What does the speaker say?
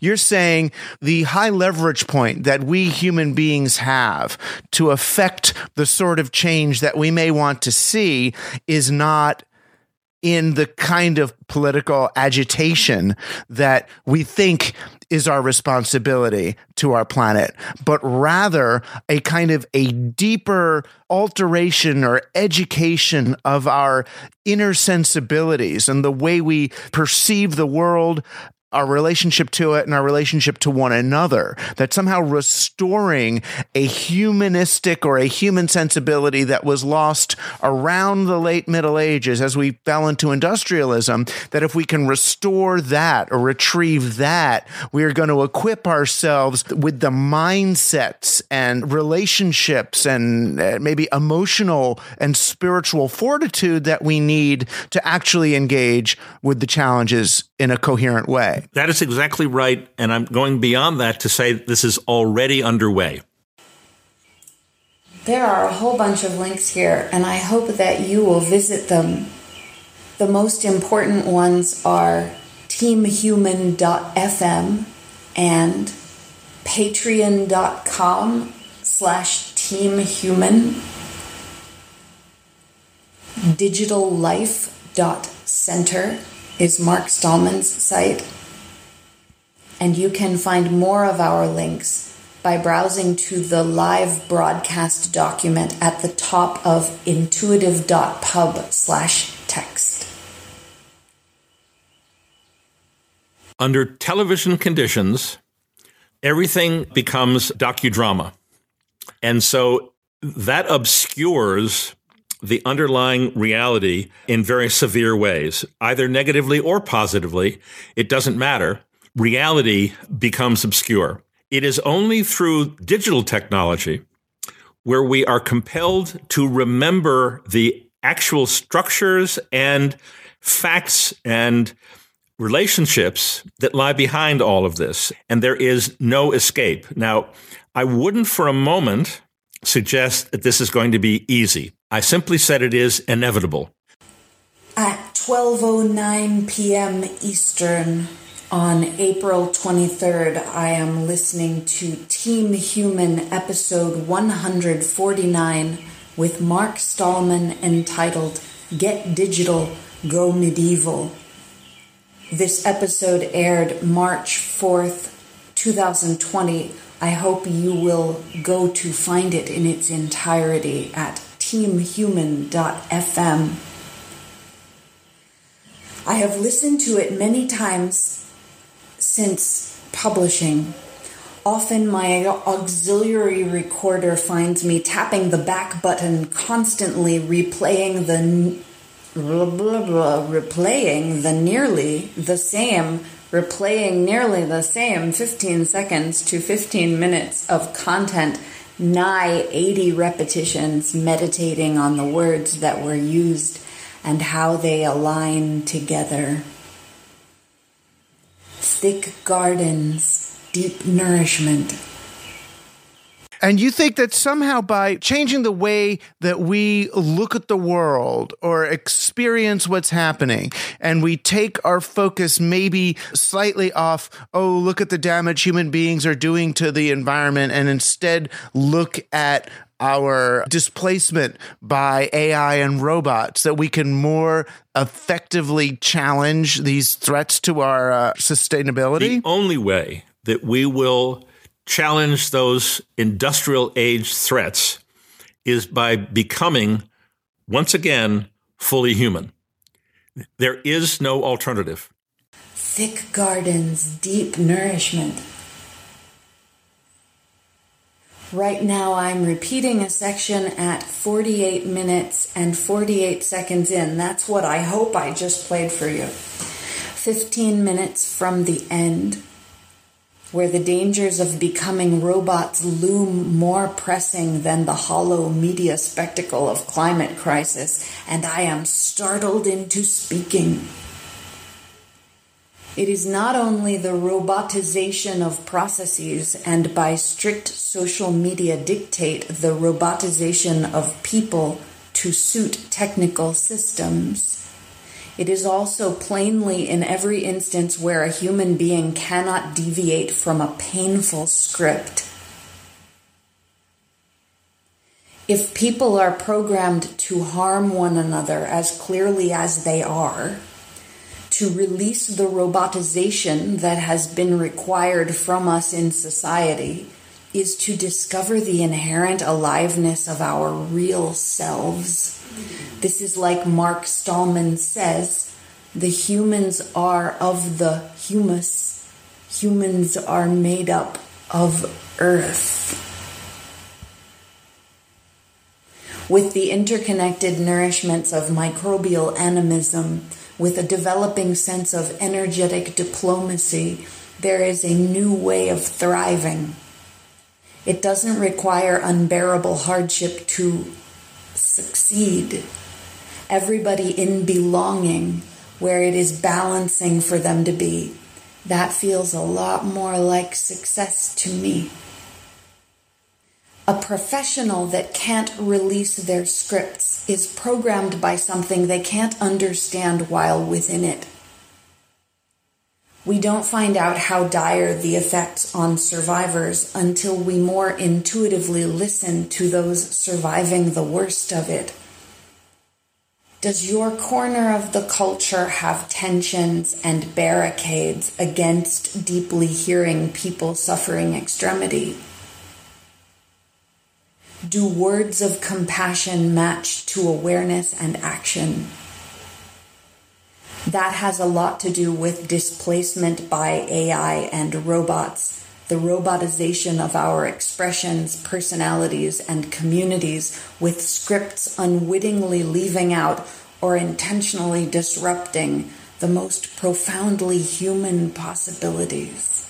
You're saying the high leverage point that we human beings have to affect the sort of change that we may want to see is not in the kind of political agitation that we think is our responsibility to our planet, but rather a kind of a deeper alteration or education of our inner sensibilities and the way we perceive the world our relationship to it and our relationship to one another. That somehow restoring a humanistic or a human sensibility that was lost around the late Middle Ages as we fell into industrialism, that if we can restore that or retrieve that, we are going to equip ourselves with the mindsets and relationships and uh, maybe emotional and spiritual fortitude that we need to actually engage with the challenges in a coherent way. That is exactly right. And I'm going beyond that to say this is already underway. There are a whole bunch of links here, and I hope that you will visit them. The most important ones are teamhuman.fm and patreon.com slash teamhuman digitallife.center is Mark Stahlman's site and you can find more of our links by browsing to the live broadcast document at the top of intuitive.pub slash text. Under television conditions, everything becomes docudrama. And so that obscures the underlying reality in very severe ways, either negatively or positively. It doesn't matter reality becomes obscure. It is only through digital technology where we are compelled to remember the actual structures and facts and relationships that lie behind all of this. And there is no escape. Now, I wouldn't for a moment suggest that this is going to be easy. I simply said it is inevitable. At 12:09 p.m. Eastern, on April 23rd, I am listening to Team Human episode 149 with Mark Stahlman entitled Get Digital, Go Medieval. This episode aired March 4th, 2020. I hope you will go to find it in its entirety at teamhuman.fm. I have listened to it many times since publishing. Often my auxiliary recorder finds me tapping the back button constantly replaying the blah, blah, blah, replaying the nearly the same replaying nearly the same 15 seconds to 15 minutes of content nigh 80 repetitions meditating on the words that were used and how they align together thick gardens, deep nourishment. And you think that somehow by changing the way that we look at the world or experience what's happening, and we take our focus maybe slightly off, oh, look at the damage human beings are doing to the environment, and instead look at our displacement by AI and robots, that we can more effectively challenge these threats to our uh, sustainability? The only way that we will challenge those industrial age threats is by becoming, once again, fully human. There is no alternative. Thick gardens, deep nourishment. Right now, I'm repeating a section at 48 minutes and 48 seconds in. That's what I hope I just played for you. 15 minutes from the end, where the dangers of becoming robots loom more pressing than the hollow media spectacle of climate crisis, and I am startled into speaking. It is not only the robotization of processes and by strict social media dictate the robotization of people to suit technical systems. It is also plainly in every instance where a human being cannot deviate from a painful script. If people are programmed to harm one another as clearly as they are, to release the robotization that has been required from us in society, is to discover the inherent aliveness of our real selves. This is like Mark Stahlman says the humans are of the humus, humans are made up of earth. With the interconnected nourishments of microbial animism, with a developing sense of energetic diplomacy, there is a new way of thriving. It doesn't require unbearable hardship to succeed. Everybody in belonging, where it is balancing for them to be, that feels a lot more like success to me. A professional that can't release their scripts is programmed by something they can't understand while within it. We don't find out how dire the effects on survivors until we more intuitively listen to those surviving the worst of it. Does your corner of the culture have tensions and barricades against deeply hearing people suffering extremity? Do words of compassion match to awareness and action? That has a lot to do with displacement by AI and robots, the robotization of our expressions, personalities, and communities, with scripts unwittingly leaving out or intentionally disrupting the most profoundly human possibilities.